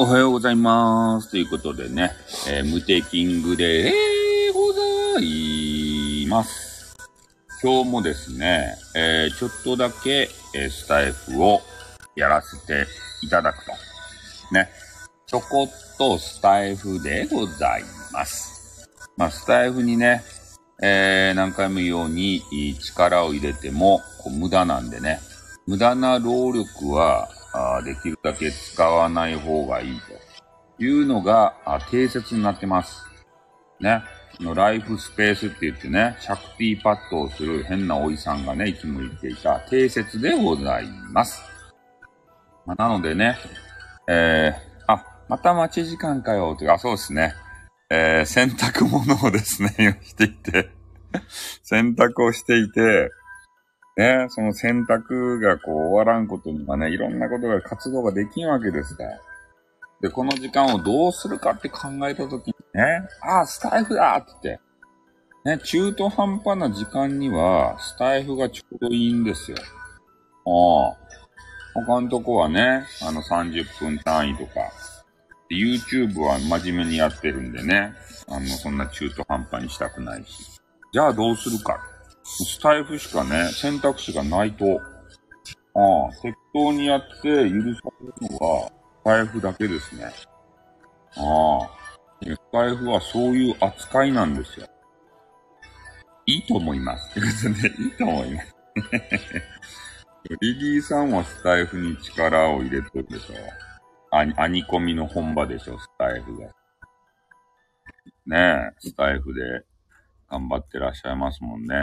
おはようございます。ということでね、えー、無敵ングでございます。今日もですね、えー、ちょっとだけ、えスタイフをやらせていただくと。ね。ちょこっとスタイフでございます。まあ、スタイフにね、えー、何回も言うように力を入れてもこう無駄なんでね、無駄な労力はあできるだけ使わない方がいいというのがあ定説になってます。ね。のライフスペースって言ってね、シャクティパッドをする変なおじさんがね、いつも言っていた定説でございます。まあ、なのでね、えー、あ、また待ち時間かよ、というか、そうですね。えー、洗濯物をですね、していて、洗濯をしていて、ね、その洗濯がこう終わらんことにはね、いろんなことが活動ができんわけですから。で、この時間をどうするかって考えたときにね、ああ、スタイフだって言って、ね、中途半端な時間には、スタイフがちょうどいいんですよ。ああ。他のとこはね、あの30分単位とか、YouTube は真面目にやってるんでね、あの、そんな中途半端にしたくないし。じゃあどうするか。スタイフしかね、選択肢がないと、ああ、適当にやって許されるのが、スタイフだけですね。ああ、スタイフはそういう扱いなんですよ。いいと思います。ね、いいと思います。リリーさんはスタイフに力を入れてるでしょ。アニアニコミの本場でしょ、スタイフが。ねえ、スタイフで頑張ってらっしゃいますもんね。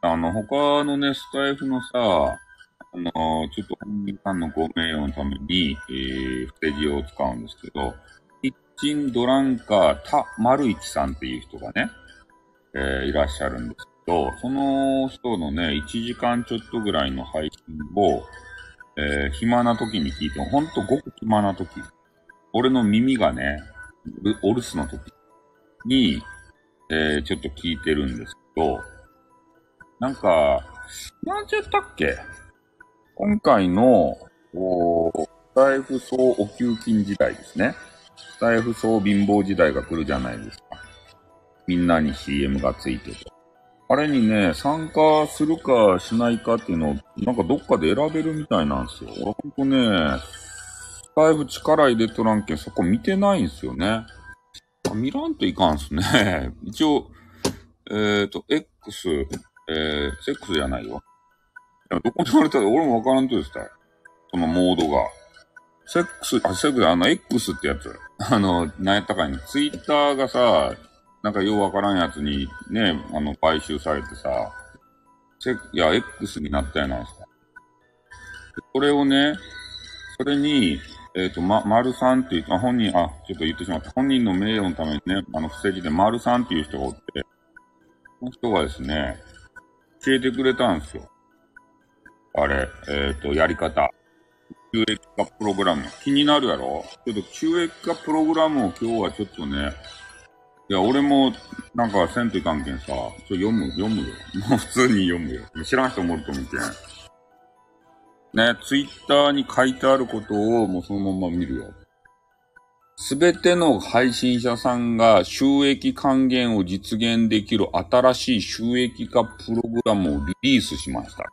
あの、他のね、スタイフのさ、あの、ちょっと本人さんのご名誉のために、えー、不手字を使うんですけど、キッチンドランカータ・マルイチさんっていう人がね、えーいらっしゃるんですけど、その人のね、1時間ちょっとぐらいの配信を、えー暇な時に聞いても、ほんとごく暇な時、俺の耳がね、おお留守の時に、えーちょっと聞いてるんですけど、なんか、なんちゃったっけ？今回の、おスタイフ総お給金時代ですね。スタイフ総貧乏時代が来るじゃないですか。みんなに CM がついてて。あれにね、参加するかしないかっていうのを、なんかどっかで選べるみたいなんですよ。俺ほんとね、スタイフ力入れとらんけんそこ見てないんですよね。あ見らんといかんすね。一応、えっ、ー、と、X、えー、セックスじゃないよ。いやどこで言われたら俺もわからんとですたそのモードが。セックス、あ、セックス、あの、X ってやつ。あの、なんやったかに、ツイッターがさ、なんかようわからんやつにね、あの、買収されてさ、セいや、X になったやないですか。これをね、それに、えっ、と、ま、丸さんっていう、あ、本人、あ、ちょっと言ってしまった。本人の名誉のためにね、あの、不正字で丸さんっていう人がおって、この人がですね、教えてくれたんですよ。あれ、えっ、と、やり方。収益化プログラム。気になるやろ？ちょっと収益化プログラムを今日はちょっとね、いや、俺も、なんか、せんといかんけんさ、ちょ読む、読むよ。もう普通に読むよ。知らん人もおると思うけん。ね、ツイッターに書いてあることをもうそのまま見るよ。すべての配信者さんが収益還元を実現できる新しい収益化プログラムをリリースしました。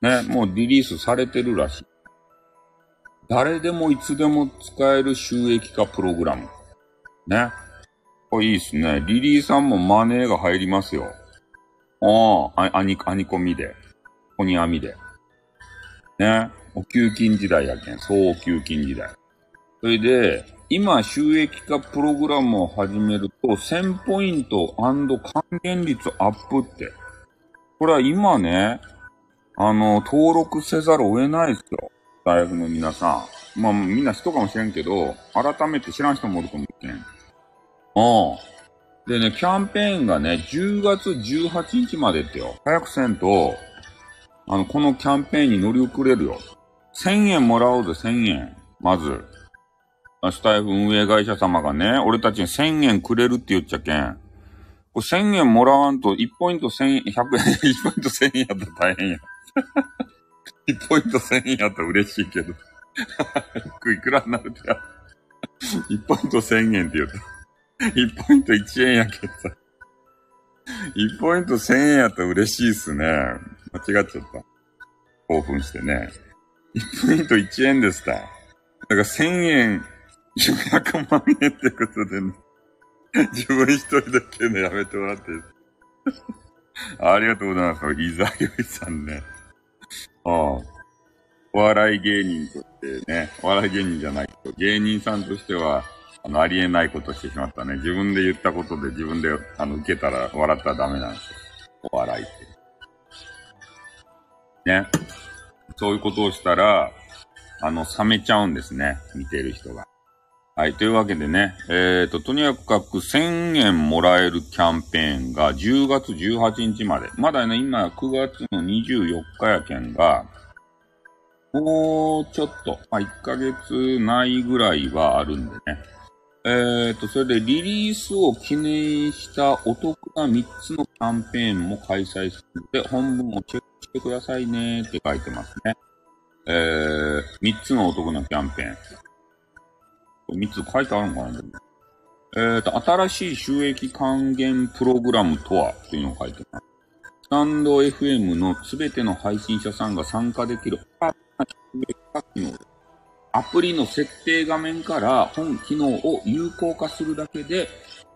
ね、もうリリースされてるらしい。誰でもいつでも使える収益化プログラム。ね。これいいっすね。リリーさんもマネーが入りますよ。ああ、あ、アニ、アニコミで。コニアミで。ね。お給金時代やけん。総お給金時代。それで、今収益化プログラムを始めると、1000ポイント還元率アップって。これは今ね、あの、登録せざるを得ないですよ。大学の皆さん。まあ、みんな人かもしれんけど、改めて知らん人もおると思うけん。うん。でね、キャンペーンがね、10月18日までってよ。早くせんと、あの、このキャンペーンに乗り遅れるよ。1000円もらおうぜ、1000円。まず。スタイフ運営会社様がね、俺たちに1000円くれるって言っちゃけん。これ1000円もらわんと、1ポイント1000円、100円、1ポイント1000円やったら大変や。1ポイント1000円やったら嬉しいけど。いくらになるとや。1ポイント1000円って言うと。1ポイント1円やけどさ。1ポイント1000円やったら嬉しいっすね。間違っちゃった。興奮してね。1ポイント1円でした。だから1000円、400万円ってことでね。自分一人だけのやめてもらってありがとうございます。伊沢よいさんね。ああ。お笑い芸人としてね、お笑い芸人じゃないと、芸人さんとしては、あの、ありえないことしてしまったね。自分で言ったことで自分で、あの、受けたら笑ったらダメなんですよ。お笑いって。ね。そういうことをしたら、あの、冷めちゃうんですね。見てる人が。はい。というわけでね、えっ、ー、と、とにかく1000円もらえるキャンペーンが10月18日まで。まだね、今9月の24日やけんが、もうちょっと、まあ、1ヶ月ないぐらいはあるんでね。えっ、ー、と、それでリリースを記念したお得な3つのキャンペーンも開催するので、本文をチェックしてくださいねって書いてますね。えー、3つのお得なキャンペーン。3つ書いてあるのかなえっ、ー、と、新しい収益還元プログラムとはというのを書いてます。スタンド FM のすべての配信者さんが参加できる機能アプリの設定画面から本機能を有効化するだけで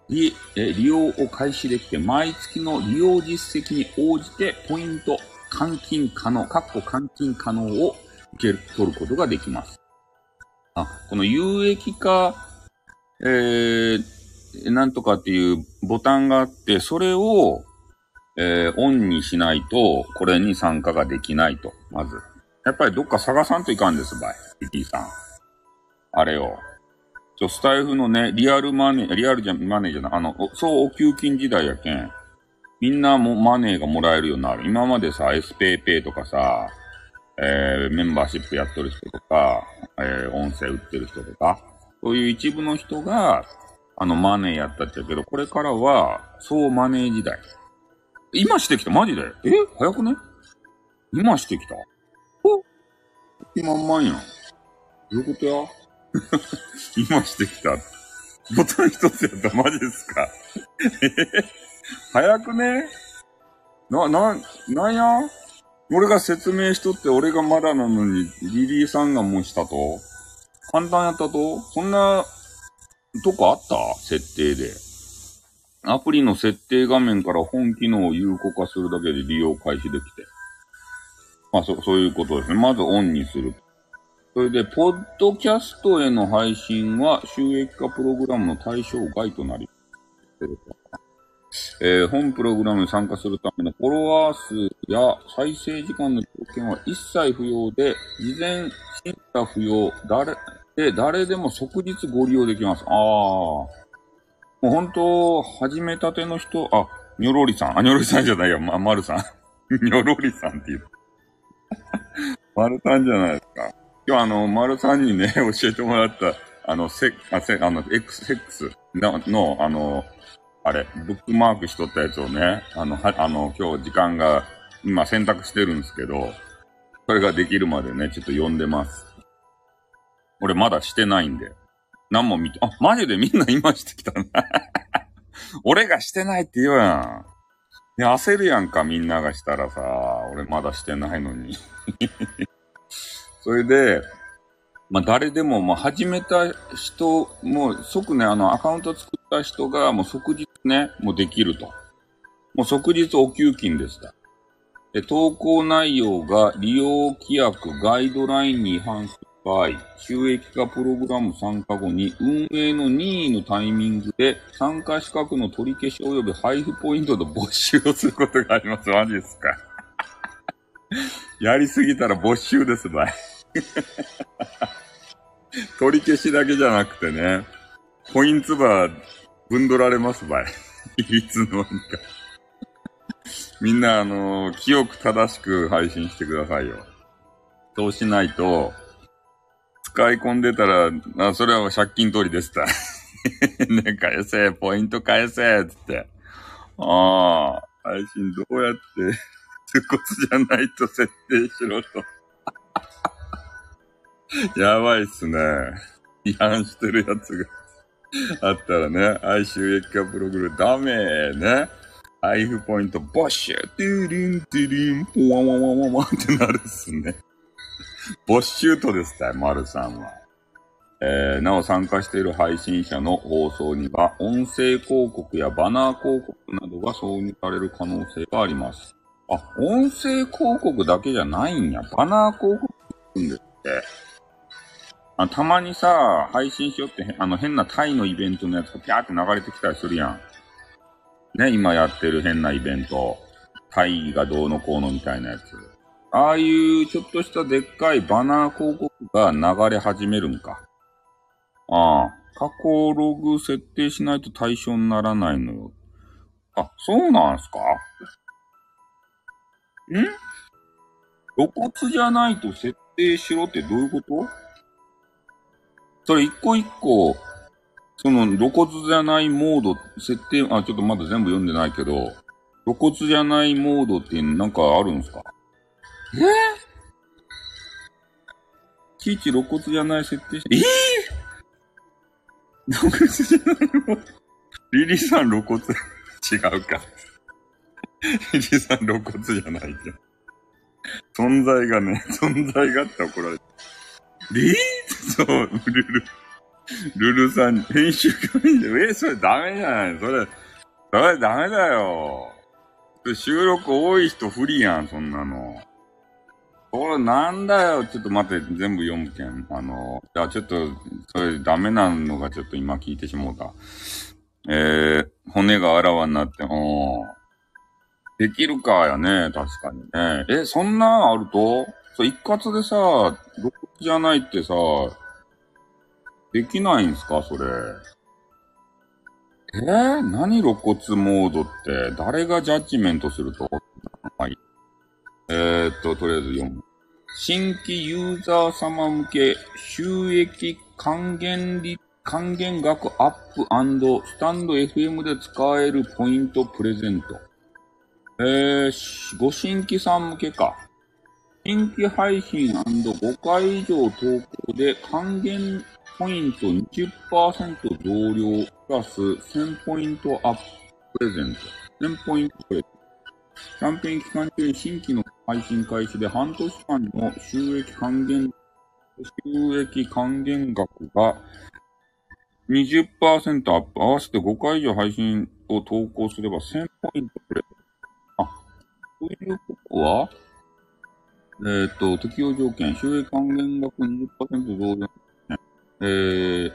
利利用を開始できて、毎月の利用実績に応じてポイント換金可能、括弧換金可能を受け取ることができます。あ、この有益化、えー、なんとかっていうボタンがあって、それを、えー、オンにしないと、これに参加ができないと、まず。やっぱりどっか探さんといかんですばい。ピティさん。あれを。ちょ、スタイフのね、リアルマネー、リアルじゃ、マネーじゃない、あの、そうお給金時代やけん。みんなもマネーがもらえるようになる。今までさ、SPayPay とかさ、えー、メンバーシップやってる人とか、えー、音声売ってる人とか、そういう一部の人が、あの、マネーやったっちゃうけど、これからは、そうマネー時代。今してきた？マジで？え？早くね？今してきた？お？今んまんやん。どういうことや？今してきた？ボタン一つやった？マジですか？え？早くねな、な、なんや？俺が説明しとって俺がまだなのに、リリーさんがもうしたと？簡単やったと？そんな、とこあった？設定で。アプリの設定画面から本機能を有効化するだけで利用開始できて。まあ、そ、そういうことですね。まずオンにする。それで、ポッドキャストへの配信は収益化プログラムの対象外となります。えー、本プログラムに参加するためのフォロワー数や再生時間の条件は一切不要で、事前審査不要、誰、で、誰でも即日ご利用できます。ああ。もう本当、始めたての人、あ、にょろりさん。あ、にょろりさんじゃないよ。ま、まるさん。にょろりさんって言う。まるさんじゃないですか。今日あの、まるさんにね、教えてもらった、あの、せ、あ、せ、あの、XX の、の、あの、あれ、ブックマークしとったやつをね、あの、は、あの、今日時間が、今選択してるんですけど、それができるまでね、ちょっと読んでます。俺まだしてないんで。何も見て、あ、マジでみんな今してきたな。俺がしてないって言うやん。いや、焦るやんか、みんながしたらさ、俺まだしてないのに。それで、まあ、誰でも、まあ、始めた人、もう即ね、あの、アカウント作った人が、もう即日ね、もうできると。もう即日お給金でした。で、投稿内容が利用規約、ガイドラインに違反する場合、収益化プログラム参加後に運営の任意のタイミングで参加資格の取り消し及び配布ポイントで没収をすることがあります。マジですかやりすぎたら没収です、ばい。取り消しだけじゃなくてね、コインツバーんどられますばい。いつの間にか。みんな、あのー、清く正しく配信してくださいよ。そうしないと、使い込んでたら、あ、それは借金取りですた。ね、返せ、ポイント返せ、つって。ああ、配信どうやって、痛骨じゃないと設定しろと。やばいっすね。違反してるやつが あったらね、愛収益化プログラムダメね。配布ポイント、ボッシュ、トゥリン、トゥリン、ポワワワワワってなるっすね。ボッシュートですたい、丸さんは。えー、なお参加している配信者の放送には、音声広告やバナー広告などが挿入される可能性があります。あ、音声広告だけじゃないんや。バナー広告んですって。あたまにさ、配信しよって、あの変なタイのイベントのやつがピャーって流れてきたりするやん。ね、今やってる変なイベント。タイがどうのこうのみたいなやつ。ああいうちょっとしたでっかいバナー広告が流れ始めるんか。ああ、過去ログ設定しないと対象にならないのよ。あ、そうなんすか？ん？露骨じゃないと設定しろってどういうこと？それ一個一個、その露骨じゃないモード、設定、あ、ちょっとまだ全部読んでないけど、露骨じゃないモードってなんかあるんすか？え？ぇ、ー、いちいち露骨じゃない設定して、えぇ、ー？露骨じゃないのリリさん露骨？違うか。リリさん露骨じゃないじゃん。存在がね、存在があって怒られて。リー？そう、ルル。ルルさん、編集会で、え、それダメじゃないそれ、それダメだよ。収録多い人不利やん、そんなの。これなんだよ。ちょっと待って、全部読むけん。あの、じゃあちょっと、それダメなのがちょっと今聞いてしもうた。えー、骨があらわになって、うん。できるかやね、確かにね。え、そんなあると？そう、一括でさ、じゃないってさ、できないんすか、それ。えー、何露骨モードって、誰がジャッジメントすると？はい。えー、っと、とりあえず読む。新規ユーザー様向け収益還元率還元額アップスタンド FM で使えるポイントプレゼント。えー、ご新規さん向けか。新規配信 &5 回以上投稿で還元ポイント20%増量プラス1000ポイントアッププレゼント。1000ポイントプレゼント。キャンペーン期間中に新規の配信開始で半年間の収益還元、収益還元額が20%アップ、合わせて5回以上配信を投稿すれば1000ポイントくれる。あ、ということは、えっ、ー、と、適用条件、収益還元額20%増量、えー、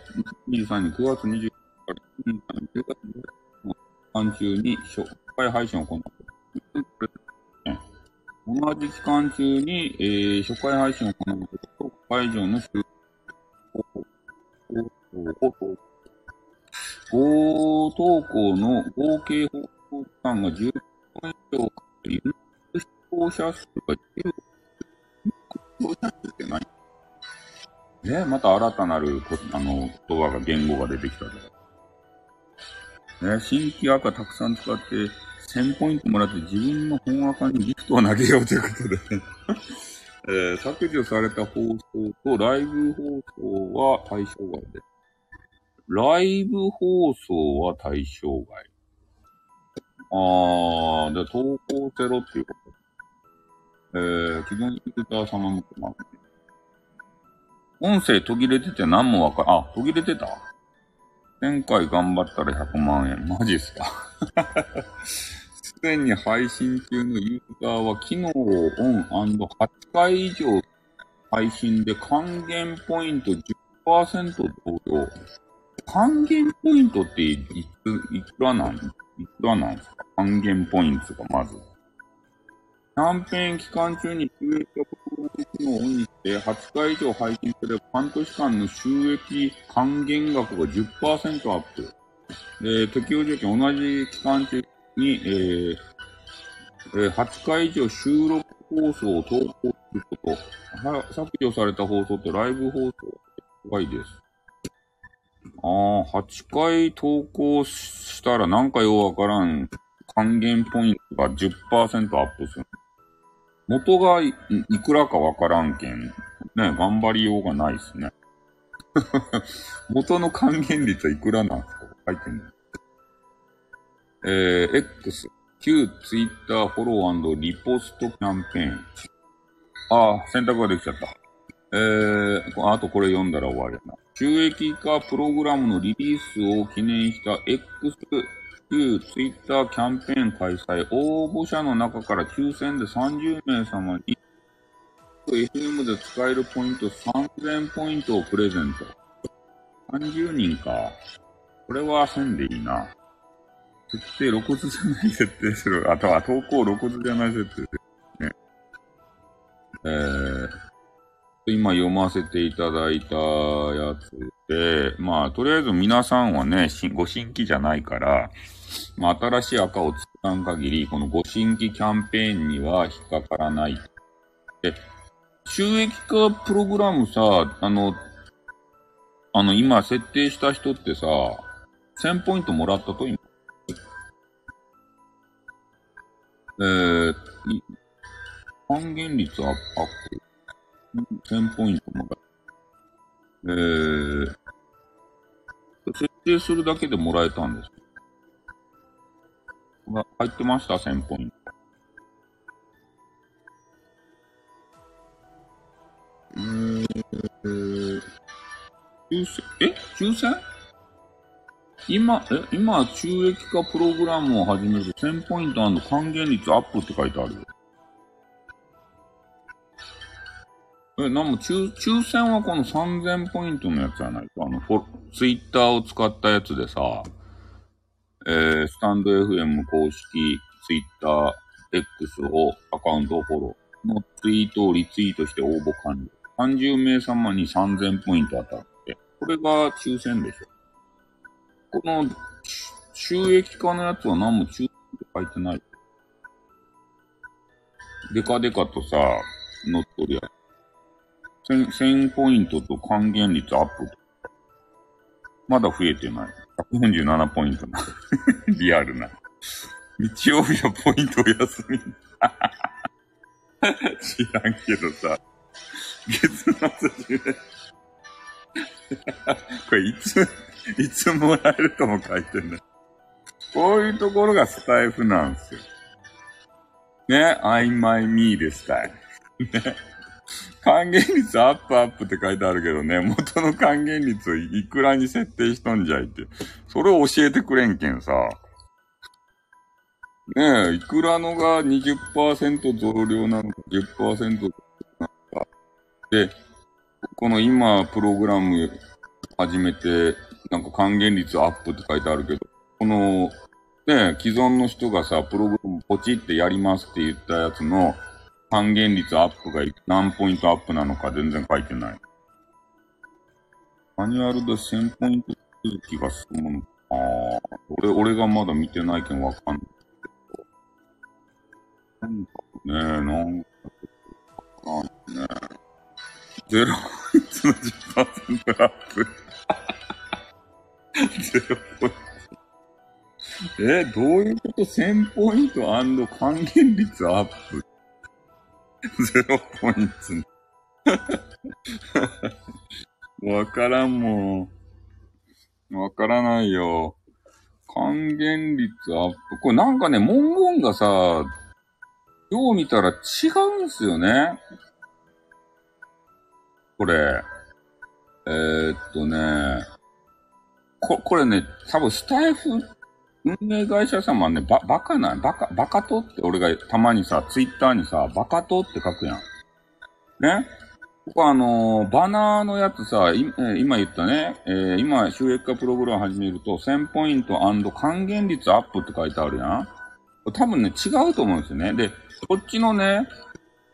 23年9月20日から23年9月20日の間中に初回配信を行う。同じ期間中に、えー、初回配信を行うことと、会場の収合投稿の合計放送時間が10分以上かかり、視聴者数が10視聴者数って何え、また新たなるこ、あの、言葉が、言語が出てきたとか。ね、新規赤たくさん使って、1000ポイントもらって自分の本赤にギフトを投げようということで えー、削除された放送とライブ放送は対象外です。ライブ放送は対象外。あー、じゃあ投稿せろっていうこと。えー、既存ユーザー様向けます。音声途切れてて何もわかる。あ、途切れてた ?1000 回頑張ったら100万円。マジっすか？すでに配信中のユーザーは機能をオン &8 回以上配信で還元ポイント10%増量。還元ポイントっていつ、いくらなん、いくらなんですか？還元ポイントがまず。キャンペーン期間中に収益を機能をオンにして8回以上配信すれば半年間の収益還元額が10%アップ。で、適用条件同じ期間中に、えーえー、8回以上収録放送を投稿すること。削除された放送とライブ放送はです。ああ、8回投稿したらなんかようわからん還元ポイントが10%アップする。元がいくらかわからんけん、ね、頑張りようがないですね。元の還元率はいくらなんですか書いてんの。えー、X、旧 Twitter フォローリポストキャンペーン。ああ、選択ができちゃった。えー、あとこれ読んだら終わりだな。収益化プログラムのリリースを記念した X 旧 Twitter キャンペーン開催。応募者の中から抽選で30名様に FM で使えるポイント3000ポイントをプレゼント。30人か。これは1000でいいな。設定露骨じゃない設定する。あとは投稿露骨じゃない設定ですね。えー、今読ませていただいたやつで、まあ、とりあえず皆さんはね、ご新規じゃないから、まあ、新しい赤を作らん限り、このご新規キャンペーンには引っかからない。で、収益化プログラムさ、あの、あの、今設定した人ってさ、1000ポイントもらったと今。えー、還元率アップ。1000ポイントもらえー、設定するだけでもらえたんです。入ってました ?1000 ポイント。うーん、抽選、え？抽選今、え、今、収益化プログラムを始めると1000ポイント還元率アップって書いてあるよ。え、なんも、抽、抽選はこの3000ポイントのやつじゃないかあの、フォ、ツイッターを使ったやつでさ、えー、スタンド FM 公式ツイッター X を、アカウントをフォローのツイートをリツイートして応募完了。30名様に3000ポイント当たって、これが抽選でしょ。この、収益化のやつは何も抽選って書いてない。デカデカとさ、乗っ取るや。1000ポイントと還元率アップ。まだ増えてない。147ポイントな。リアルな。日曜日はポイントお休み。知らんけどさ。月末で。これいつ、いつもらえるとも書いてんね。こういうところがスタイフなんですよ。ね、I my me でしたい。ね。還元率アップアップって書いてあるけどね、元の還元率をいくらに設定しとんじゃいって。それを教えてくれんけんさ。ねえ、いくらのが20%増量なのか10%増量なのか。で、この今、プログラム始めて、なんか還元率アップって書いてあるけど、この、ねえ、既存の人がさ、プログラムポチってやりますって言ったやつの、還元率アップが何ポイントアップなのか全然書いてない。マニュアルで1000ポイント続きが進むのか。ああ、俺、俺がまだ見てないけんわかんないけど。なんかね、なんか、わかんね。ゼロポイントの10%アップ。ゼロポイント。え、どういうこと ?1000 ポイント還元率アップゼロポイント。わからんもん。わからないよ。還元率アップ。これなんかね、文言がさ、よう見たら違うんすよね。これ。えー、っとね。こ、これね、多分スタイフ運営会社様はね、ば、バカな、バカ、バカとって俺がたまにさ、ツイッターにさ、バカとって書くやん。ね？ここあのー、バナーのやつさ、今言ったね、えー、今収益化プログラム始めると、1000ポイント還元率アップって書いてあるやん。多分ね、違うと思うんですよね。で、こっちのね、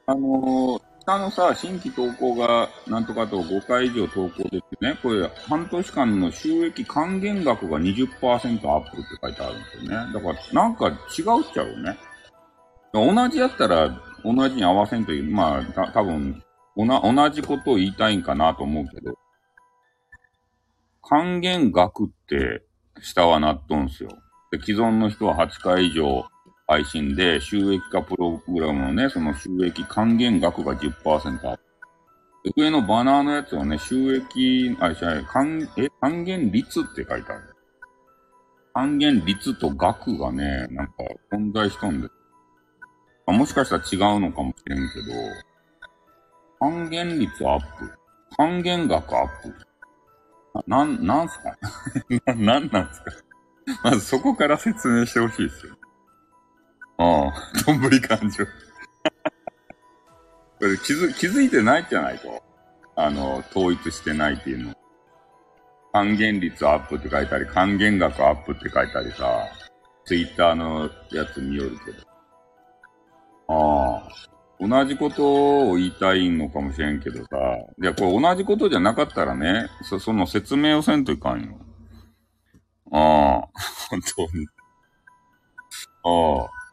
あのー、下のさ、新規投稿がなんとかと5回以上投稿できてね、これ半年間の収益還元額が20%アップって書いてあるんですよね。だからなんか違うっちゃうよね。同じやったら同じに合わせんという、まあ、た多分、同じことを言いたいんかなと思うけど、還元額って下はなっとんすよ。で、既存の人は8回以上配信で収益化プログラムのね、その収益還元額が10%アップ。上のバナーのやつはね、収益、あ、じゃ還、え、還元率って書いてある。還元率と額がね、なんか混在しとんであ。もしかしたら違うのかもしれんけど、還元率アップ。還元額アップ。なん、なんすか？な、なんなんすか？まずそこから説明してほしいですよ。ああ、どんぶり感情。これ気づ、気づいてないじゃないと。あの、統一してないっていうの。還元率アップって書いたり、還元額アップって書いたりさ、ツイッターのやつ見よるけど。ああ。同じことを言いたいのかもしれんけどさ。いや、これ同じことじゃなかったらね、そ、その説明をせんといかんよ。ああ。本当に。ああ。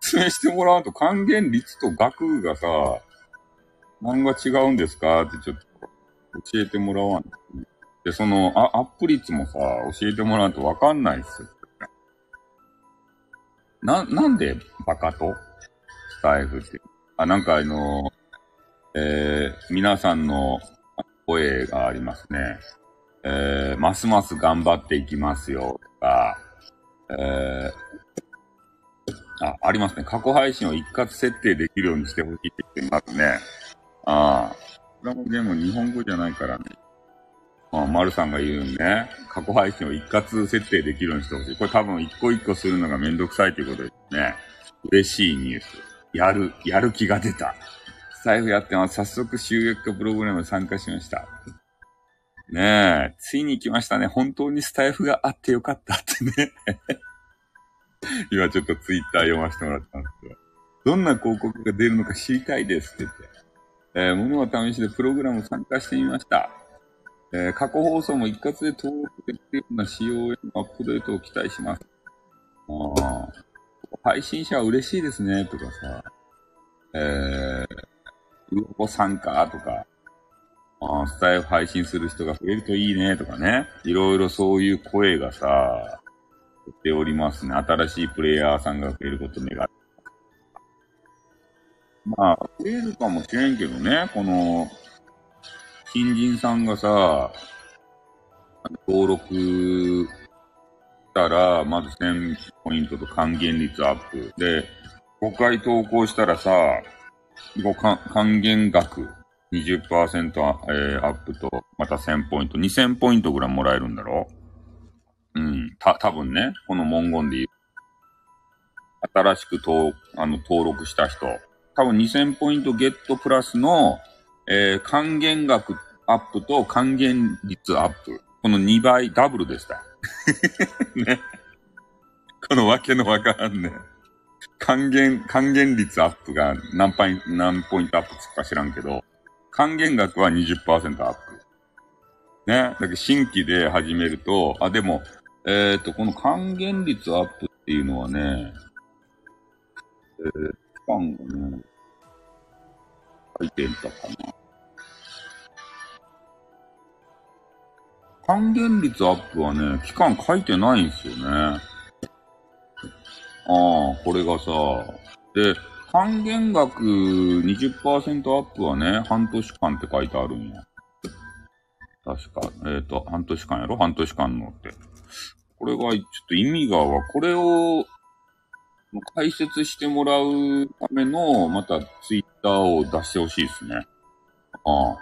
説明してもらうと還元率と額がさ、何が違うんですか？ってちょっと教えてもらわん。で、その、あ、アップ率もさ、教えてもらうとわかんないっす。な、なんでバカと？スタイフって。あ、なんかあの、えー、皆さんの声がありますね。えー、ますます頑張っていきますよ、とか、えー、あ、ありますね。過去配信を一括設定できるようにしてほしいって言ってますね。ああ。これもでも日本語じゃないからね。まあ、丸さんが言うね。過去配信を一括設定できるようにしてほしい。これ多分一個一個するのがめんどくさいということですね。嬉しいニュース。やる、やる気が出た。スタイフやってます。早速収益化プログラム参加しました。ねえ、ついに来ましたね。本当にスタイフがあってよかったってね。今ちょっとツイッター読ませてもらったんですけど。どんな広告が出るのか知りたいですって言って。えー、物は試しでプログラム参加してみました。えー、過去放送も一括で登録できるような仕様へのアップデートを期待します。ああ。配信者は嬉しいですね、とかさ。えー、うろ参加とか、あスタイル配信する人が増えるといいね、とかね。いろいろそういう声がさ、出ておりますね。新しいプレイヤーさんが増えること願って。まあ、増えるかもしれんけどね、この、新人さんがさ、登録したら、まず1000ポイントと還元率アップ。で、5回投稿したらさ、還元額20%、えー、アップと、また1000ポイント、2000ポイントぐらいもらえるんだろ？うん、た、多分ね、この文言で言う。新しくとあの登録した人、多分2000ポイントゲットプラスの、えー、還元額アップと還元率アップ。この2倍、ダブルでした。ね。このわけのわからんね。還元、還元率アップが何パイ何ポイントアップつくか知らんけど、還元額は20%アップ。ね。だけど新規で始めると、あ、でも、えっ、ー、と、この還元率アップっていうのはね、えー、期間がね、書いてたかな。還元率アップはね、期間書いてないんですよね。ああ、これがさ、で、還元額20%アップはね、半年間って書いてあるんや。確か。えっ、ー、と、半年間やろ？半年間のって。これが、ちょっと意味がわ、これを、解説してもらうための、またツイッターを出してほしいですね。ああ。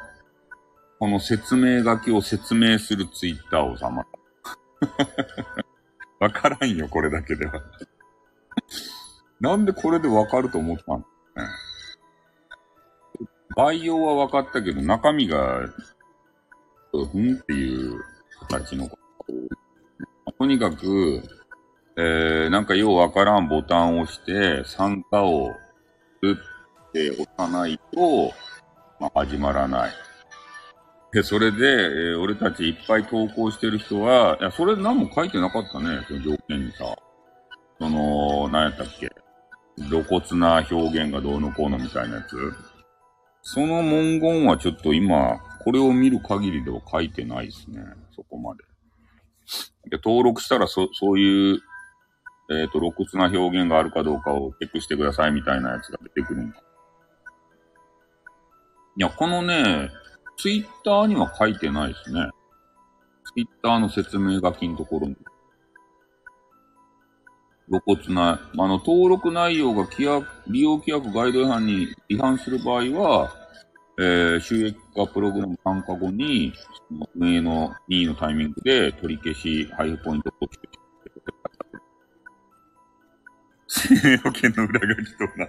この説明書きを説明するツイッターをさ、また。わからんよ、これだけでは。なんでこれでわかると思ったんだね。概要は分かったけど、中身が、うんっていう形のととにかく、えー、なんかようわからんボタンを押して、参加をするって押さないと、まあ、始まらない。で、それで、えー、俺たちいっぱい投稿してる人は、いや、それ何も書いてなかったね、その条件にさ。その、何やったっけ。露骨な表現がどうのこうのみたいなやつ。その文言はちょっと今、これを見る限りでは書いてないですね。そこまで。で、登録したらそ、そういう、えっ、ー、と、露骨な表現があるかどうかをチェックしてくださいみたいなやつが出てくるんか。いや、このね、ツイッターには書いてないですね。ツイッターの説明書きのところに。露骨な、あの、登録内容が規約、利用規約ガイド違反に違反する場合は、えー、収益化プログラム参加後に、運営の任意のタイミングで取り消し、配布ポイントを取って生命保険の裏書きとな。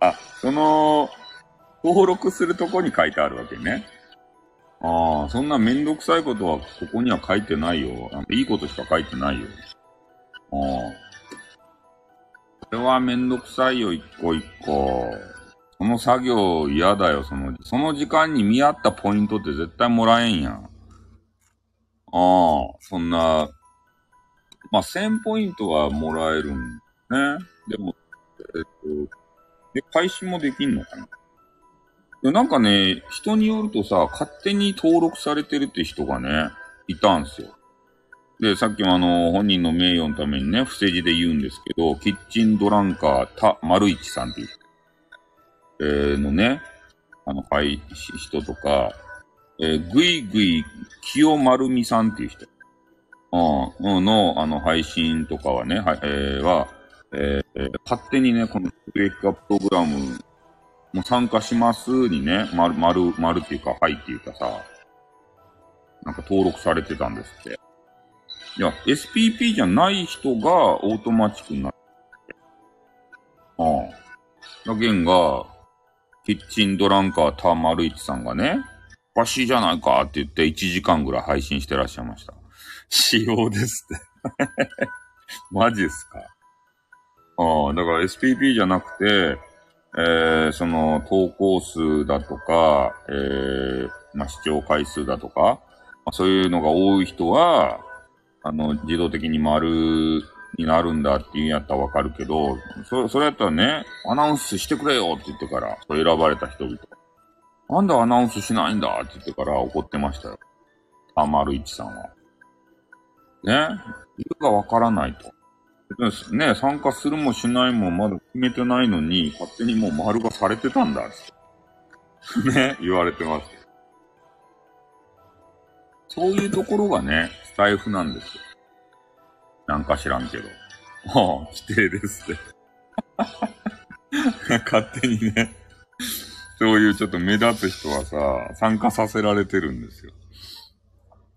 あ、その、登録するとこに書いてあるわけね。ああ、そんなめんどくさいことはここには書いてないよ。いいことしか書いてないよ。ああ。これはめんどくさいよ、一個一個。その作業嫌だよ、その、その時間に見合ったポイントって絶対もらえんやん。ああ、そんな、まあ、1000ポイントはもらえるんね。でも、えっと、で、開始もできんのかなでなんかね、人によるとさ、勝手に登録されてるって人がね、いたんすよ。で、さっきもあの、本人の名誉のためにね、伏せ字で言うんですけど、キッチンドランカー、た、丸一さんっていう、えー、のね、あの、はい、人とか、えー、ぐいぐい、清丸美さんっていう人。うん、の、あの、配信とかはね、はい、えー、は、えー、勝手にね、このウェイクアッププログラムも参加しますにね、丸、丸、丸っていうか、はいっていうかさ、なんか登録されてたんですって。いや、SPP じゃない人がオートマチックになって。ああ。だけんが、キッチンドランカーターマルイチさんがね、おかしいじゃないかって言って1時間ぐらい配信してらっしゃいました。仕様ですって マジっすか？ああ、だから SPP じゃなくて、えー、その投稿数だとか、えー、まあ、視聴回数だとか、まあ、そういうのが多い人は、あの、自動的に丸になるんだっていうんやったらわかるけど、そ、それやったらね、アナウンスしてくれよって言ってから、選ばれた人々。なんでアナウンスしないんだって言ってから怒ってましたよ。あ、丸一さんは。ね？理由がわからないと。ね、参加するもしないもまだ決めてないのに、勝手にもう丸がされてたんだって。ね、言われてます。そういうところがね、スタイフなんですよ。なんか知らんけど。ああ、規定ですって。勝手にね、そういうちょっと目立つ人はさ、参加させられてるんですよ。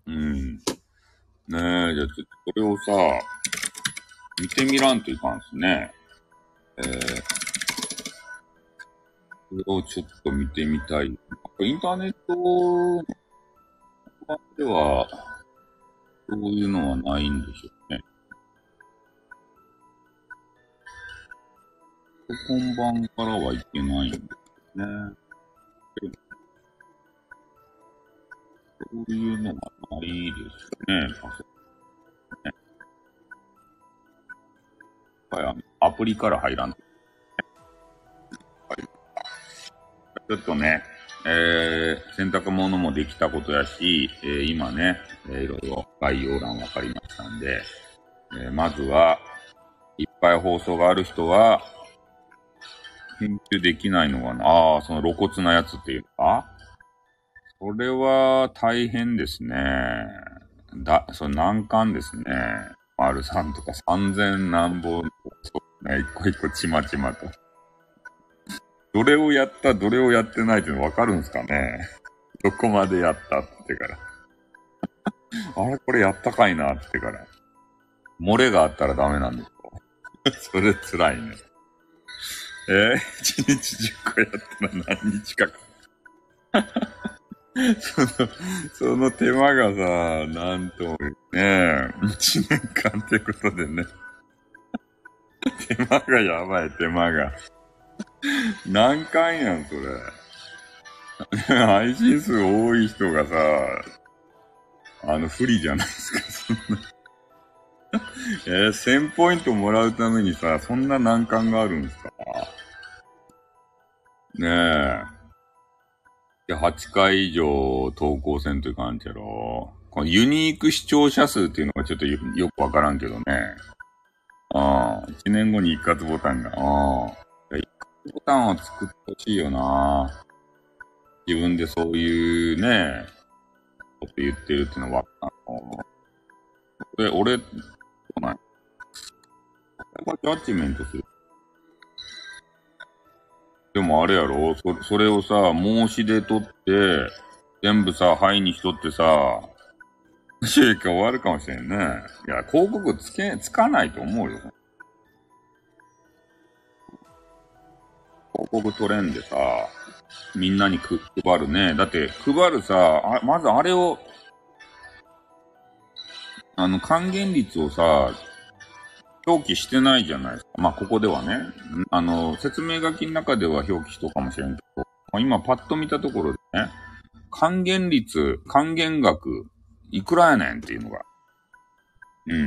うん。ねえ、じゃあちょっとこれをさ、見てみらんといかんすね。えー、これをちょっと見てみたい。インターネットでは、そういうのはないんでしょうね。本番からはいけないんですね。そういうのがないですね。ぱりアプリから入らんと。ちょっとね、えー、洗濯物もできたことやし、えー、今ね、えー、いろいろ概要欄わかりましたんで、えー、まずは、いっぱい放送がある人は、編集できないのかな？ああ、その露骨なやつっていうか？それは大変ですね。だ、それ難関ですね。丸3とか3000何本、そうね、一個一個ちまちまと。どれをやった、どれをやってないっていうの分かるんですかね？どこまでやったってから。あれこれやったかいなってから。漏れがあったらダメなんですよ。それ辛いね。えー、1日10個やったら何日かか。その、その手間がさ、なんと、ね一年間ってことでね。手間がやばい、手間が。何回やん、それ。配信数多い人がさ、あの、不利じゃないですか、そんな。えー、1000ポイントもらうためにさ、そんな難関があるんですか？ねえ。で、8回以上投稿せんといかんけど、このユニーク視聴者数っていうのがちょっとよくわからんけどね。ああ、1年後に一括ボタンが。ああ。一括ボタンを作ってほしいよな。自分でそういうね、こと言ってるっていうのは、あの、これ、俺、そうなんこれはジャッジメントする。もあれやろ？そそれをさ、申し出取って、全部さ、はいにしとってさ、収益終わるかもしれんね。いや、広告つけ、つかないと思うよ。広告取れんでさ、みんなにく配るね。だって、配るさ、あまずあれを、あの、還元率をさ、表記してないじゃないですか。まあ、ここではね。あの、説明書きの中では表記しとかもしれんけど、今パッと見たところでね、還元率、還元額、いくらやねんっていうのが。うん。い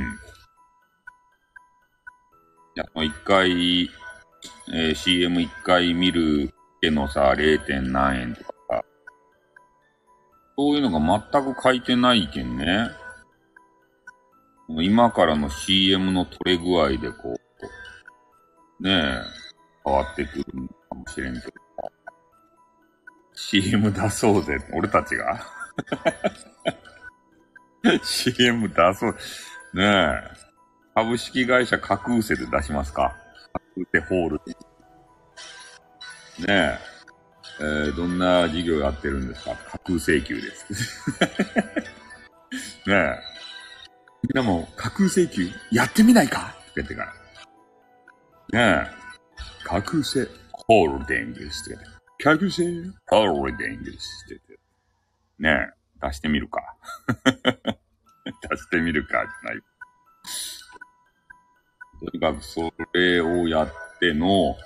や、一回、えー、CM 一回見るけのさ、0. 何円とか、そういうのが全く書いてないけんね。今からの CM の取れ具合でこう、ねえ、変わってくるかもしれんけど。CM 出そうぜ。俺たちが CM 出そう。ねえ。株式会社架空世で出しますか架空世ホールねえ。えー、どんな事業やってるんですか架空請求です。ねえ。みんなも架空請求やってみないか？って言ってから。ねえ。架空請ホールディングスって言って。架空請ホールディングスって言って。ねえ。出してみるか。出してみるかってない。とにかくそれをやっての、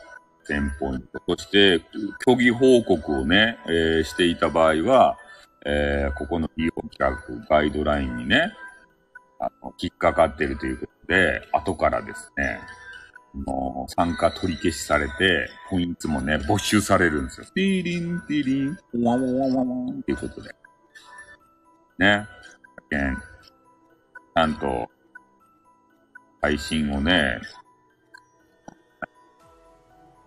1000ポイント。そして、虚偽報告をね、えー、していた場合は、えー、ここの利用規約ガイドラインにね、あの、引っかかってるということで、後からですね、の参加取り消しされて、ポイントもね、没収されるんですよ。ティーリン、ティーリン、ワンワンワンワンワンっていうことで。ね。ちゃんと、配信をね、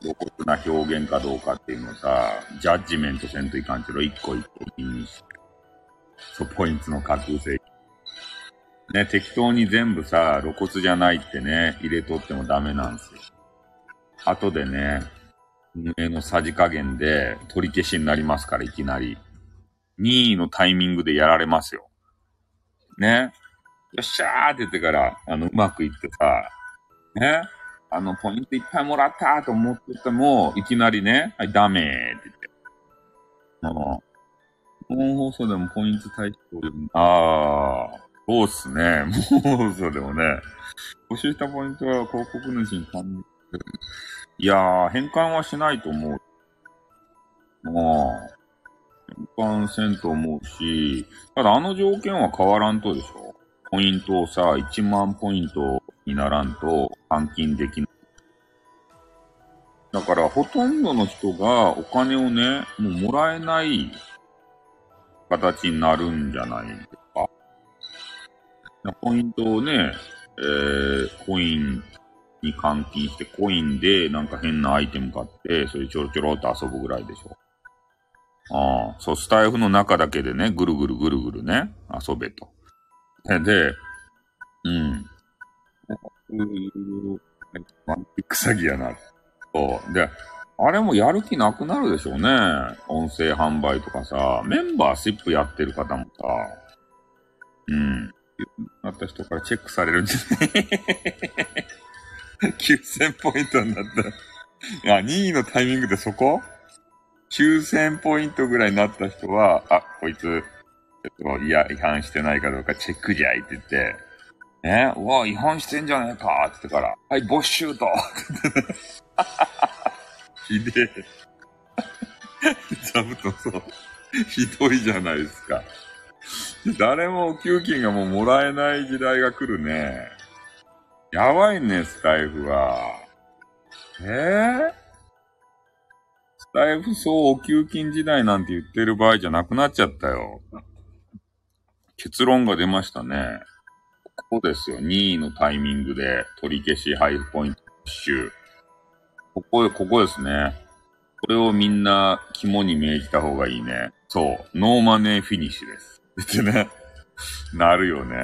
露骨な表現かどうかっていうのさ、ジャッジメントせんといかんけど、一個一個気にして。そう、ポイントの架空性。ね、適当に全部さ、露骨じゃないってね、入れとってもダメなんですよ。後でね、運営のさじ加減で取り消しになりますから、いきなり。2位のタイミングでやられますよ。ね。よっしゃーって言ってから、あの、うまくいってさ、ね。あの、ポイントいっぱいもらったと思ってても、いきなりね、はい、ダメーって言って。あの、本放送でもポイント対象ああ、そうっすね。もう放送でもね、募集したポイントは広告主に還元いやー、変換はしないと思う。もう、変換せんと思うし、ただあの条件は変わらんとでしょポイントをさ、1万ポイントにならんと換金できない。だからほとんどの人がお金をね、もうもらえない形になるんじゃない？ポイントをね、えー、コインに換金して、コインでなんか変なアイテム買って、それちょろちょろっと遊ぶぐらいでしょ。ああ、そう、スタイフの中だけでね、ぐるぐるぐるぐるね、遊べと。で、うん。うマンティック詐欺やな。そう。で、あれもやる気なくなるでしょうね。音声販売とかさ、メンバーシップやってる方もさ、うん。なった人からチェックされるんじゃない ?9000 ポイントになった。いや、2位のタイミングでそこ ?9000 ポイントぐらいになった人は、あ、こいつ、ちょっと、いや、違反してないかどうかチェックじゃいって言って、ね、うわ、違反してんじゃねえかって言ってから、はい、没収と ひでえ。座布団そう。ひどいじゃないですか。誰もお給金がもうもらえない時代が来るね。やばいね、スタエフは。えー、スタエフそうお給金時代なんて言ってる場合じゃなくなっちゃったよ。結論が出ましたね。ここですよ。2位のタイミングで取り消し、はいポイント没収。ここ、ここですね。これをみんな肝に銘じた方がいいね。そう。ノーマネーフィニッシュです。ってね。なるよね。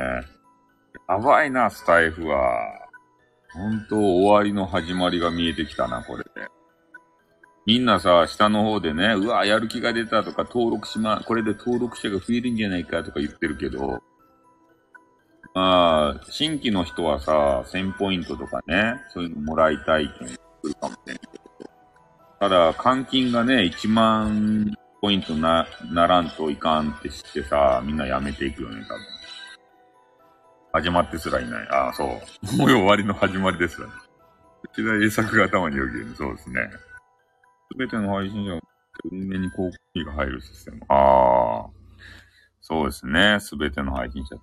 やばいな、スタイフは。本当終わりの始まりが見えてきたな、これで。みんなさ、下の方でね、うわ、やる気が出たとか、登録しま、これで登録者が増えるんじゃないかとか言ってるけど、まあ、新規の人はさ、1000ポイントとかね、そういうのもらいたいって言うかもしれんけど、ただ、換金がね、1万ポイントな、ならんといかんってしてさ、みんなやめていくよね、多分。始まってすらいない。ああ、そう。もう終わりの始まりですらね。一大栄作が頭によぎる。そうですね。すべての配信者が運営に広告費が入るシステム。ああ。そうですね。すべての配信者ね。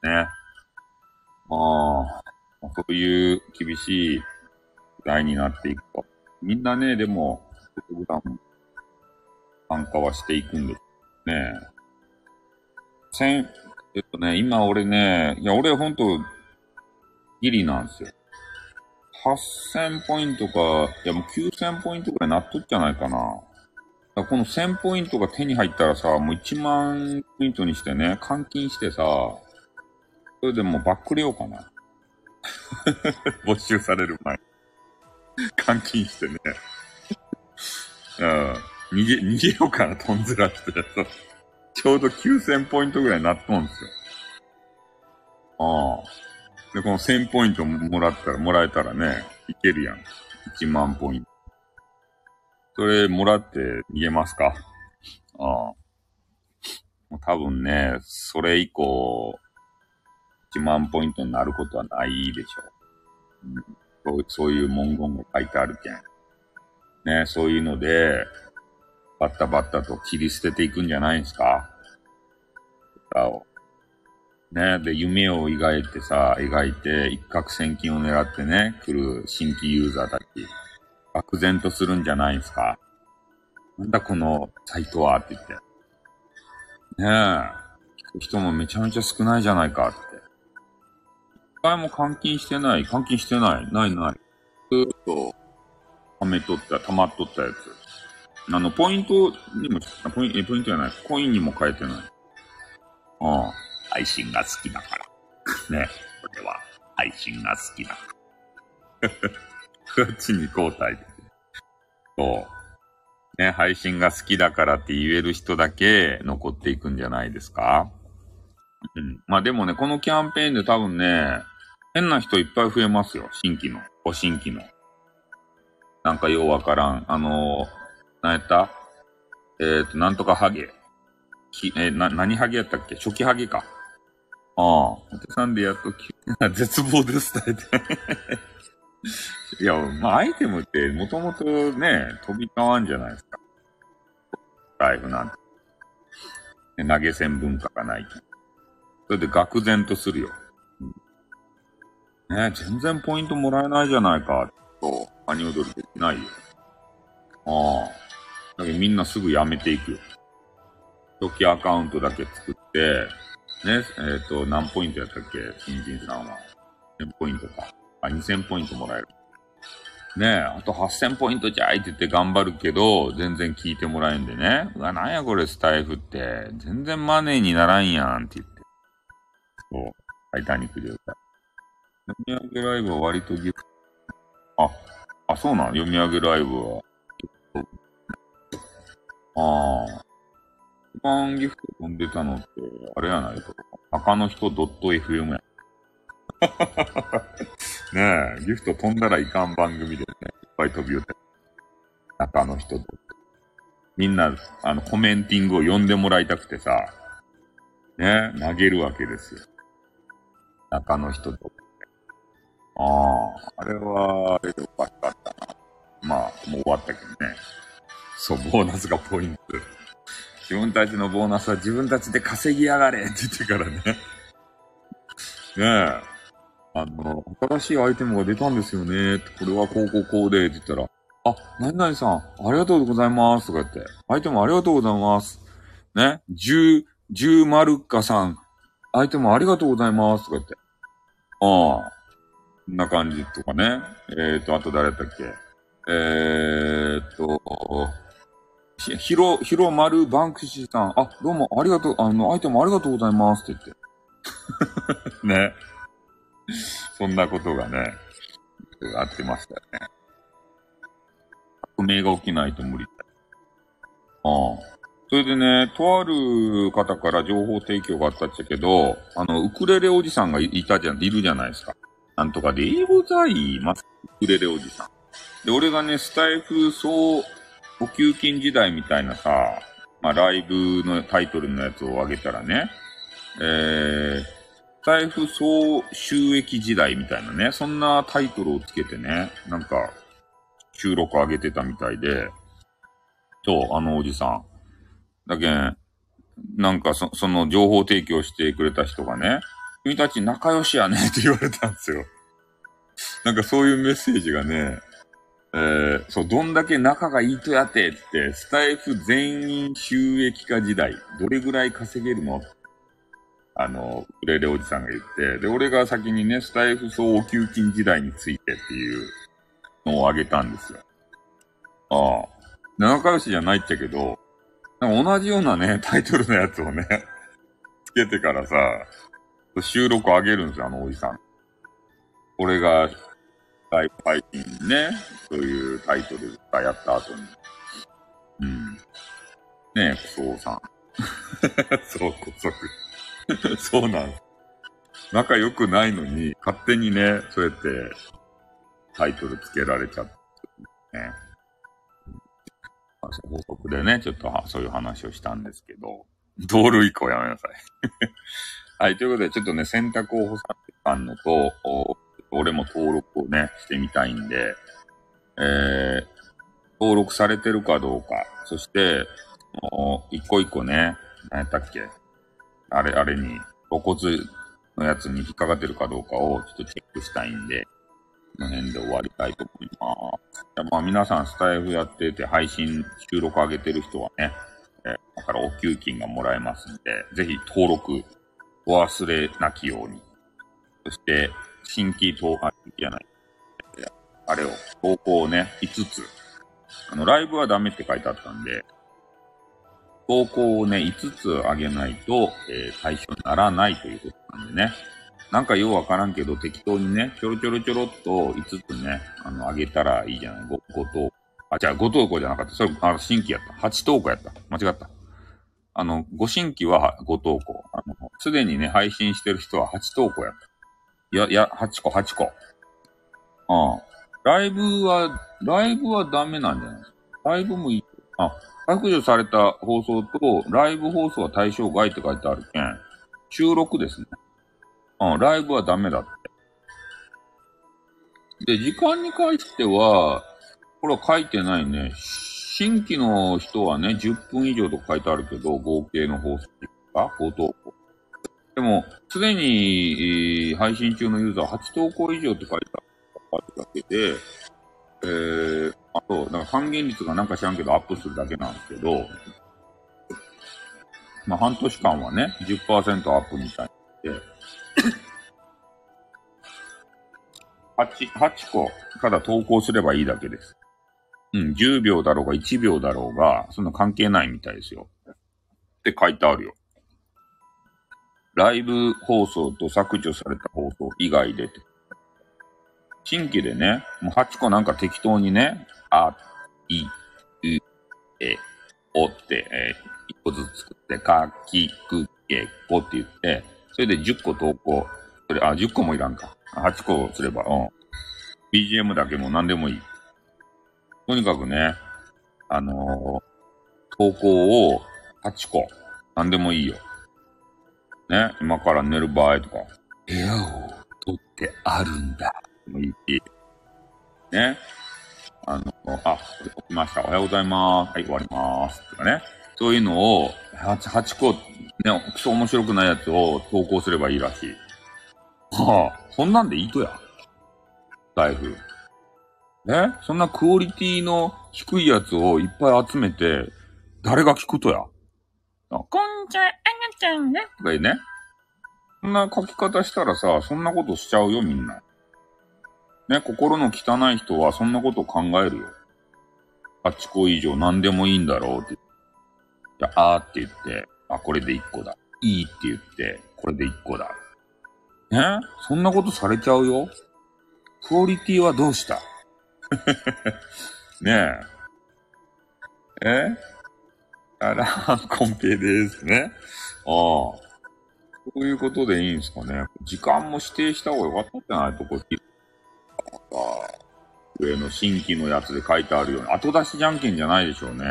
ああ。そういう厳しい時代になっていくと。みんなね、でも、参加はしていくんですね。千、えっとね、今俺ね、いや、俺ほんと、ギリなんですよ。8000ポイントか、いやもう9000ポイントくらいなっとっじゃないかな。だこの1000ポイントが手に入ったらさ、もう1万ポイントにしてね、換金してさ、それでもうバックれようかな。没収される前。換金してね。うん。逃げ、逃げようかな、とんずらして。ちょうど9000ポイントぐらいなっとんですよ。ああ。で、この1000ポイントもらったら、もらえたらね、いけるやん。1万ポイント。それもらって逃げますか？ああ。もう多分ね、それ以降、1万ポイントになることはないでしょう。うん、そういう文言が書いてあるけん。ね、そういうので、バッタバッタと切り捨てていくんじゃないんすか？歌を。ね、で、夢を描いてさ、描いて、一攫千金を狙ってね、来る新規ユーザーたち、漠然とするんじゃないんすか？なんだこのサイトはって言って。ねえ、聞く人もめちゃめちゃ少ないじゃないかって。一回も換金してない、換金してない、ないない。ずーっと、貯めとった、溜まっとったやつ。あの、ポイントにも、ポインポイントじゃない、コインにも変えてない。ああ、配信が好きだから。ね、これは、配信が好きだから。こっちに交代で。そう。ね、配信が好きだからって言える人だけ残っていくんじゃないですかうん。まあでもね、このキャンペーンで多分ね、変な人いっぱい増えますよ。新規の。お新規の。なんかようわからん。あのー何やった？えっ、ー、と、なんとかハゲ。きえー、な、何ハゲやったっけ？初期ハゲか。ああ。お手さんでやっとき、絶望ですって。いや、まあ、アイテムってもともとね、飛び交わんじゃないですか。ライブなんて。投げ銭文化がないと。それで愕然とするよ。ね全然ポイントもらえないじゃないか。と、アニ踊りできないよ。ああ。だけどみんなすぐやめていくよ。初期アカウントだけ作って、ね、えっ、ー、と、何ポイントやったっけ？新人さんは。1000ポイントか。あ、2000ポイントもらえる。ねえ、あと8000ポイントじゃいって言って頑張るけど、全然聞いてもらえんでね。うわ、なんやこれスタイフって。全然マネーにならんやんって言って。そう。タイタニックで歌う。読み上げライブは割とギフト。あ、あ、そうなの読み上げライブは。ああ。一番ギフト飛んでたのって、あれやない？か。赤の人 .fm や。ねえ、ギフト飛んだらいかん番組でね、いっぱい飛び寄って。中の人。みんな、あの、コメンティングを読んでもらいたくてさ、ね、投げるわけですよ。中の人と。ああ、あれは、あれでおかしかったな。まあ、もう終わったけどね。そう、ボーナスがポイント。自分たちのボーナスは自分たちで稼ぎやがれって言ってからね。ねえ。あの、新しいアイテムが出たんですよね。これはこうこうこうで、って言ったら、あ、何々さん、ありがとうございます。とか言って、アイテムありがとうございます。ね。十、十丸かさん、アイテムありがとうございます。とか言って。ああ。こんな感じとかね。えっ、ー、と、あと誰だったっけえー、っと、ー、ひろ、ひろまるバンクシーさん、あ、どうもありがとう、あの、アイテムありがとうございますって言って。ね。そんなことがね、あってましたね。革命が起きないと無理だ。ああ。それでね、とある方から情報提供があったっちゃけど、あの、ウクレレおじさんがいたじゃん、いるじゃないですか。なんとかでございます。ウクレレおじさん。で、俺がね、スタイフ総補給金時代みたいなさ、まあ、ライブのタイトルのやつを上げたらね、えー、スタイフ総収益時代みたいなね、そんなタイトルをつけてね、なんか、収録上げてたみたいで、そう、あのおじさん。だけん、なんかそその情報提供してくれた人がね、君たち仲良しやねって言われたんですよ。なんかそういうメッセージがね、えー、そう、どんだけ仲がいいとやってって、スタイフ全員収益化時代、どれぐらい稼げるの？あの、ウレレおじさんが言って、で、俺が先にね、スタイフ総給金時代についてっていうのをあげたんですよ。ああ。仲良しじゃないっちゃけど、同じようなね、タイトルのやつをね、つけてからさ、収録上げるんですよ、あのおじさん。俺が、ライブ配信ね、そういうタイトルがやった後に。うん。ねえ、クソさん。そう、こそく。そうなんです。仲良くないのに、勝手にね、そうやって、タイトルつけられちゃって、ね。法則でね、ちょっとそういう話をしたんですけど、道路以降やめなさい。はい、ということで、ちょっとね、選択を補佐さんのと、俺も登録をね、してみたいんで、えー、登録されてるかどうか、そして、もう一個一個ね、何やったっけあれ、あれに、露骨のやつに引っかかってるかどうかをちょっとチェックしたいんで、この辺で終わりたいと思います。まあ皆さんスタイフやってて配信収録上げてる人はね、えー、だからお給金がもらえますんで、ぜひ登録お忘れなきように。そして、新規投稿じゃない。あれを、投稿をね、5つ。あの、ライブはダメって書いてあったんで、投稿をね、5つ上げないと、えー、対象にならないということなんでね。なんかようわからんけど、適当にね、ちょろちょろちょろっと5つね、あの、あげたらいいじゃない 5, 5投あ、じゃあ5投稿じゃなかった。それ、あの、新規やった。8投稿やった。間違った。あの、ご新規は5投稿。あの、すでにね、配信してる人は8投稿やった。いや、いや、8個、8個。ああ。ライブは、ライブはダメなんじゃない？ライブもいい。あ、削除された放送と、ライブ放送は対象外って書いてあるけん、収録ですね。うん、ライブはダメだって。で、時間に関しては、これは書いてないね。新規の人はね、10分以上と書いてあるけど、合計の放送か、5投稿。でも、すでに、配信中のユーザー8投稿以上って書いてあるだけで、えー、あと、だから半減率がなんか知らんけどアップするだけなんですけど、まあ半年間はね、10%アップみたいで、8、8個ただ投稿すればいいだけです。うん、10秒だろうが1秒だろうが、そんな関係ないみたいですよ。って書いてあるよ。ライブ放送と削除された放送以外で新規でね、もう8個なんか適当にね、あ、い、う、え、おって、えー、1個ずつ作って、か、き、く、け、こって言って、それで10個投稿。それ、あ、10個もいらんか。8個すれば、うん。BGM だけも何でもいい。とにかくね、あのー、投稿を8個、何でもいいよ。ね、今から寝る場合とか、部屋を取ってあるんだ。もいいし。ね。あの、あ、起きました。おはようございます。はい、終わります。とかね。そういうのを8、8個、ね、クソ面白くないやつを投稿すればいいらしい。はあ、そんなんでいいとや。財布。ねそんなクオリティの低いやつをいっぱい集めて、誰が聞くとや。こんちゃ、あがちゃんね。とか言うね。そんな書き方したらさ、そんなことしちゃうよ、みんな。ね、心の汚い人はそんなこと考えるよ。8個以上何でもいいんだろうってじゃあ、あーって言って、あ、これで1個だ。いいって言って、これで1個だ。えそんなことされちゃうよクオリティはどうした？ねえ。え？あら、コンペですね。ああ。そういうことでいいんですかね。時間も指定した方がよかったんじゃないとこ、上の新規のやつで書いてあるように、後出しじゃんけんじゃないでしょうね。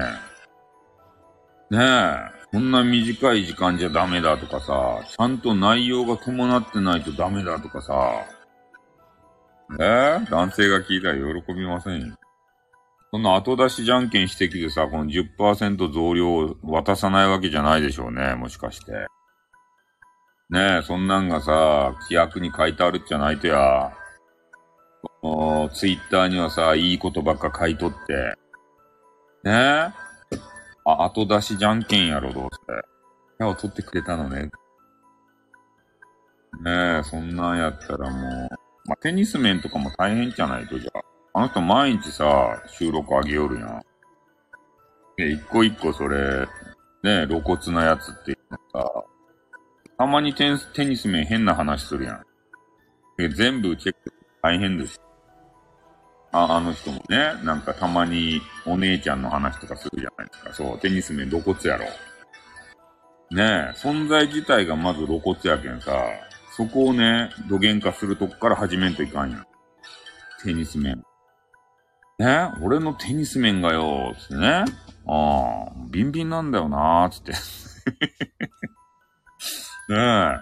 ねえ。こんな短い時間じゃダメだとかさ、ちゃんと内容が伴ってないとダメだとかさ、え、男性が聞いたら喜びませんよ。そんな後出しじゃんけんしてきてさ、この10%増量を渡さないわけじゃないでしょうね、もしかして。ねえ、そんなんがさ、規約に書いてあるっちゃないとや。ツイッターにはさ、いいことばっか書いとって。ねえ？あ、後出しじゃんけんやろ、どうせ。部を取ってくれたのね。ねえ、そんなんやったらもう、まあ、テニス面とかも大変じゃないと、じゃあ。あの人毎日さ、収録あげよるやん。で、一個一個それ、ね露骨なやつっていうのさ、たまにテニステニス面変な話するやん。で全部チェック大変です。ああの人もね、なんかたまにお姉ちゃんの話とかするじゃないですか。そう、テニス面露骨やろ。ねえ、存在自体がまず露骨やけんさ、そこをね、土幻化するとこから始めんといかんやん。テニス面。ね俺のテニス面がよ、つってね。ああ、ビンビンなんだよなー、つって。ねえ。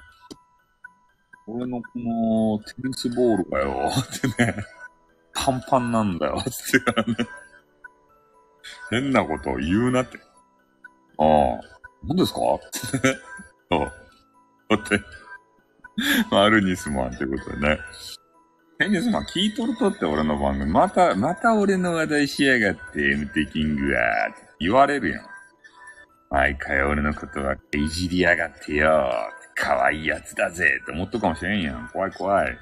俺のこのテニスボールがよ、ってね。パンパンなんだよ、つってね。変なことを言うなって。ああ、何ですか？ってね。そう。だって、マルニスマンってことでね。テニスマン聞いとるとって俺の番組。また、また俺の話題しやがって、MT キングは、って言われるやん。毎回俺のことはいじりやがってよ。可愛いやつだぜって思っとかもしれんやん。怖い怖い。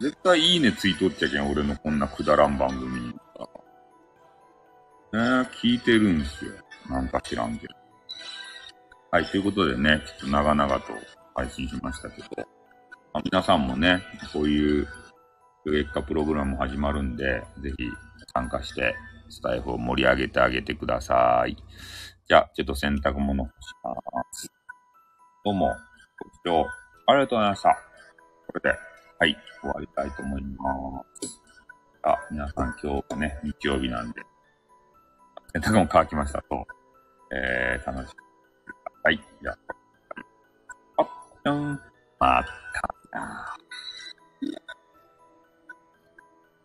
絶対いいねついとっちゃけん、俺のこんなくだらん番組に。ねえ、聞いてるんすよ。なんか知らんけど。はい、ということでね、ちょっと長々と配信しましたけど、皆さんもね、こういう月下プログラム始まるんで、ぜひ参加してスタイフを盛り上げてあげてください。じゃあ、ちょっと洗濯物干します。どうも、ご視聴ありがとうございました。これで、はい、終わりたいと思います。あ、皆さん今日はね、日曜日なんで、洗濯も乾きましたと、えー、楽しみ。はい、じゃあ、あっ、じゃん。また啊。